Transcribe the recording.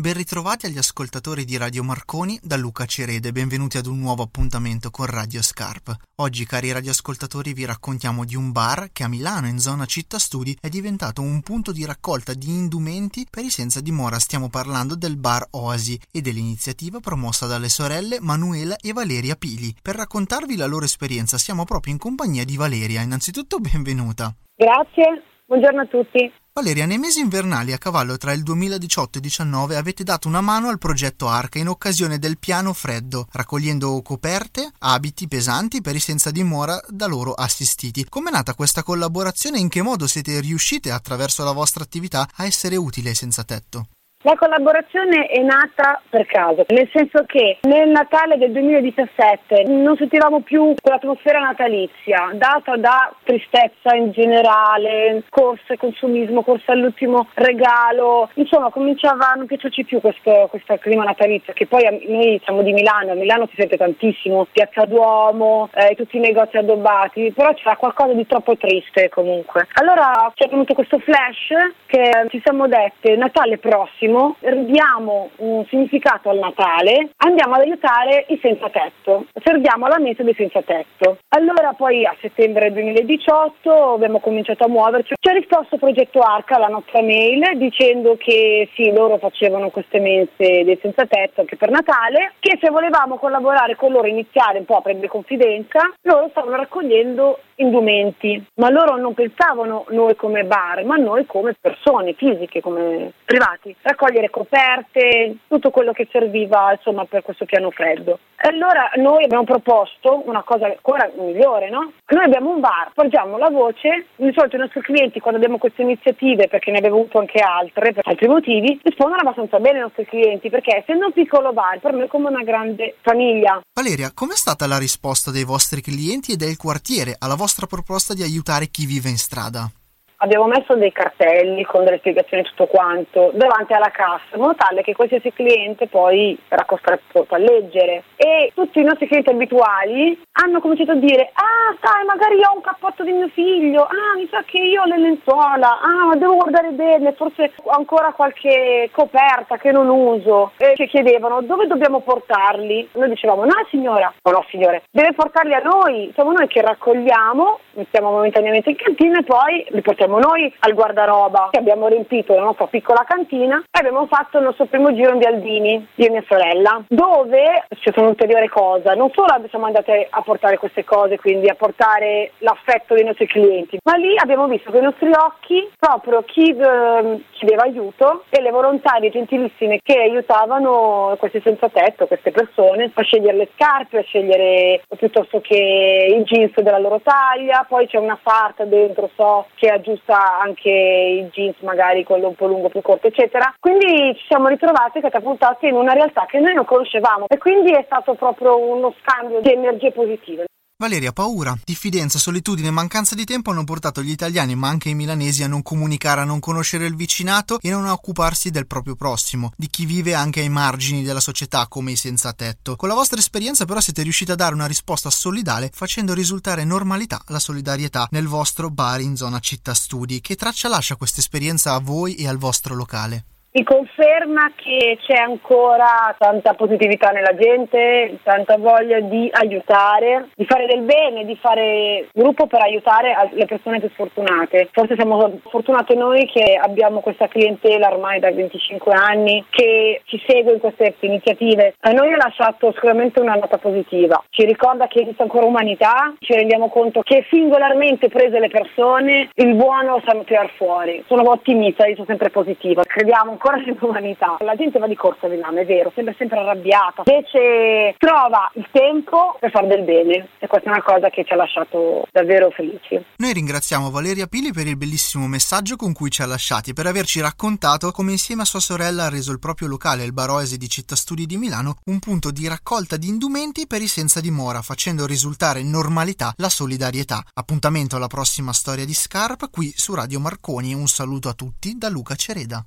Ben ritrovati agli ascoltatori di Radio Marconi da Luca Cerede, benvenuti ad un nuovo appuntamento con Radio Scarp. Oggi, cari radioascoltatori, vi raccontiamo di un bar che a Milano, in zona Città Studi, è diventato un punto di raccolta di indumenti per i senza dimora. Stiamo parlando del bar Oasi e dell'iniziativa promossa dalle sorelle Manuela e Valeria Pili. Per raccontarvi la loro esperienza siamo proprio in compagnia di Valeria. Innanzitutto benvenuta. Grazie, buongiorno a tutti. Valeria, nei mesi invernali a cavallo tra il 2018 e 2019 avete dato una mano al progetto Arca in occasione del piano freddo, raccogliendo coperte, abiti pesanti per i senza dimora da loro assistiti. Com'è nata questa collaborazione e in che modo siete riuscite attraverso la vostra attività a essere utili ai senza tetto? La collaborazione è nata per caso, nel senso che nel Natale del 2017 non sentivamo più quell'atmosfera natalizia, data da tristezza in generale, corsa, consumismo, corsa all'ultimo regalo, insomma cominciava a non piacerci più questo, questo clima natalizio, che poi noi siamo di Milano, a Milano si sente tantissimo, Piazza Duomo, eh, tutti i negozi addobbati, però c'era qualcosa di troppo triste comunque. Allora ci è venuto questo flash che ci siamo dette Natale prossimo attimo ridiamo un significato al Natale, andiamo ad aiutare i senza tetto, serviamo la messa dei senza tetto. Allora poi a settembre 2018 abbiamo cominciato a muoverci, ci ha risposto Progetto Arca alla nostra mail dicendo che sì, loro facevano queste mense dei senza tetto anche per Natale, che se volevamo collaborare con loro, iniziare un po' a prendere confidenza, loro stavano raccogliendo indumenti, ma loro non pensavano noi come bar, ma noi come persone fisiche, come privati raccogliere coperte, tutto quello che serviva insomma, per questo piano freddo. Allora noi abbiamo proposto una cosa ancora migliore, no? Noi abbiamo un bar, porgiamo la voce, di solito i nostri clienti quando abbiamo queste iniziative, perché ne abbiamo avuto anche altre per altri motivi, rispondono abbastanza bene i nostri clienti, perché essendo un piccolo bar per noi è come una grande famiglia. Valeria, com'è stata la risposta dei vostri clienti e del quartiere alla vostra proposta di aiutare chi vive in strada? Abbiamo messo dei cartelli con delle spiegazioni tutto quanto davanti alla cassa, in modo tale che qualsiasi cliente poi era costretto a leggere. E tutti i nostri clienti abituali hanno cominciato a dire, ah sai, magari ho un cappotto di mio figlio, ah mi sa che io ho le lenzuola, ah ma devo guardare bene, forse ho ancora qualche coperta che non uso. E ci chiedevano dove dobbiamo portarli. Noi dicevamo, no signora, no no signore, deve portarli a noi, siamo noi che raccogliamo, mettiamo momentaneamente in cantina e poi li portiamo siamo noi al guardaroba che abbiamo riempito la nostra piccola cantina e abbiamo fatto il nostro primo giro in Vialdini, io e mia sorella, dove c'è un'ulteriore cosa, non solo siamo andate a portare queste cose, quindi a portare l'affetto dei nostri clienti, ma lì abbiamo visto con i nostri occhi proprio chi eh, chiedeva aiuto e le volontarie gentilissime che aiutavano questi senza tetto, queste persone, a scegliere le scarpe, a scegliere piuttosto che i jeans della loro taglia, poi c'è una farta dentro, so, che aggiusta anche i jeans magari quello un po' lungo, più corto eccetera. Quindi ci siamo ritrovati catapultati in una realtà che noi non conoscevamo e quindi è stato proprio uno scambio di energie positive. Valeria, paura, diffidenza, solitudine e mancanza di tempo hanno portato gli italiani, ma anche i milanesi, a non comunicare, a non conoscere il vicinato e a non occuparsi del proprio prossimo, di chi vive anche ai margini della società come i senza tetto. Con la vostra esperienza però siete riusciti a dare una risposta solidale facendo risultare normalità la solidarietà nel vostro bar in zona città studi. Che traccia lascia questa esperienza a voi e al vostro locale? Mi conferma che c'è ancora tanta positività nella gente, tanta voglia di aiutare, di fare del bene, di fare gruppo per aiutare le persone più sfortunate. Forse siamo fortunati noi che abbiamo questa clientela ormai da 25 anni che ci segue in queste iniziative. A noi ha lasciato sicuramente una nota positiva. Ci ricorda che esiste ancora umanità, ci rendiamo conto che singolarmente prese le persone il buono sanno tirar fuori. Sono ottimista, io sono sempre positiva. Crediamo ancora nell'umanità. La gente va di corsa a Milano, è vero, sembra sempre arrabbiata. Invece trova il tempo per fare del bene e questa è una cosa che ci ha lasciato davvero felici. Noi ringraziamo Valeria Pili per il bellissimo messaggio con cui ci ha lasciati, per averci raccontato come insieme a sua sorella ha reso il proprio locale, il Baroese di Città Studi di Milano, un punto di raccolta di indumenti per i senza dimora, facendo risultare normalità la solidarietà. Appuntamento alla prossima storia di Scarp qui su Radio Marconi un saluto a tutti da Luca Cereda.